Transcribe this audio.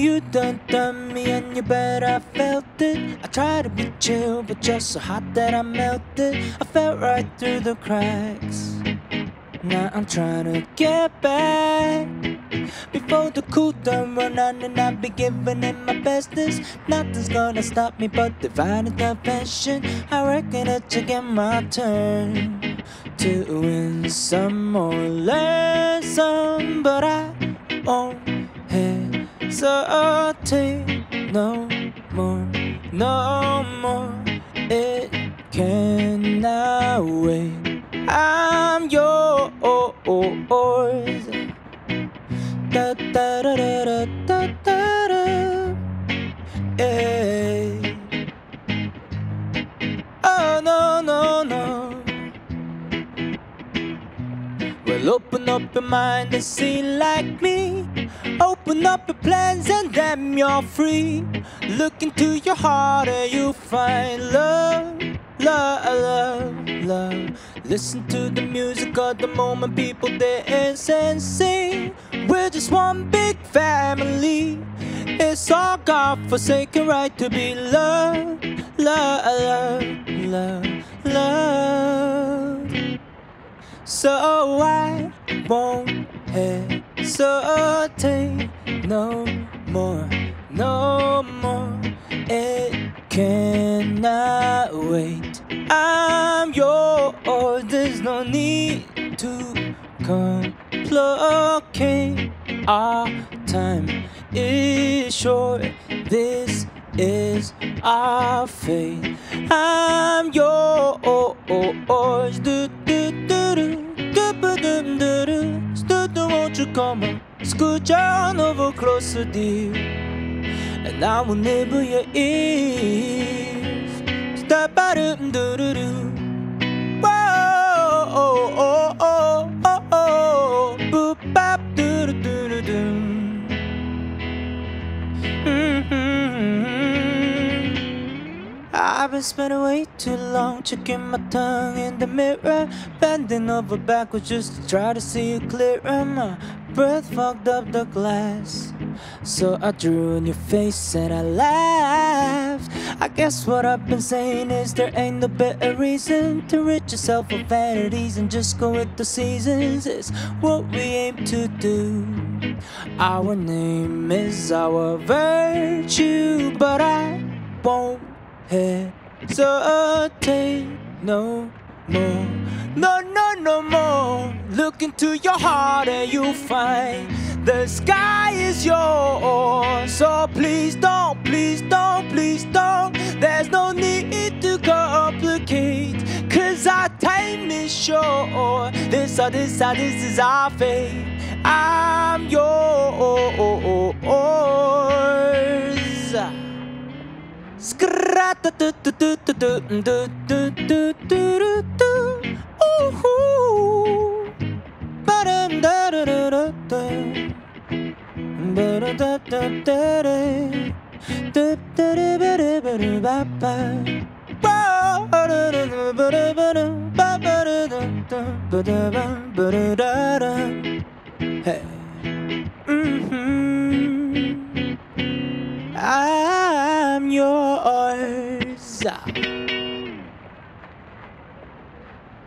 you done done me and you bet I felt it. I tried to be chill, but you're so hot that I melted. I felt right through the cracks. Now I'm trying to get back before the cool down run out and I'll be giving it my bestest. Nothing's gonna stop me but divine intervention. I reckon it's again my turn to win some more learn hesitate no more, no more. It cannot wait. I'm yours. Da da da da da da da. Hey. Eh. Oh no no no. Well, open up your mind and see like me. Open up your plans and damn, you're free. Look into your heart and you'll find love, love, love, love. Listen to the music of the moment, people dance and sing. We're just one big family. It's our God-forsaken right to be loved, love, love, love, love. So I won't hesitate no more, no more. It cannot wait. I'm yours. There's no need to complicate. Our time is short. This is our fate. I'm yours. You come on? On over closer, dear. And I will nibble your ears. Oh, oh, oh. Boop, do, do, do. Mhm. I've been spending way too long checking my tongue in the mirror, bending over backwards just to try to see you clearer. My breath fogged up the glass, so I drew in your face and I laughed. I guess what I've been saying is there ain't no better reason to rid yourself of vanities and just go with the seasons. It's what we aim to do. Our name is our virtue, but I won't hesitate no more. No, no, no more. Look into your heart and you'll find the sky is yours. So please don't, please don't, please don't. There's no need to complicate. Cause our time is short. This, uh, this, uh, this is our fate. I'm yours. Hey. Mm-hmm. I'm yours. Ibiza.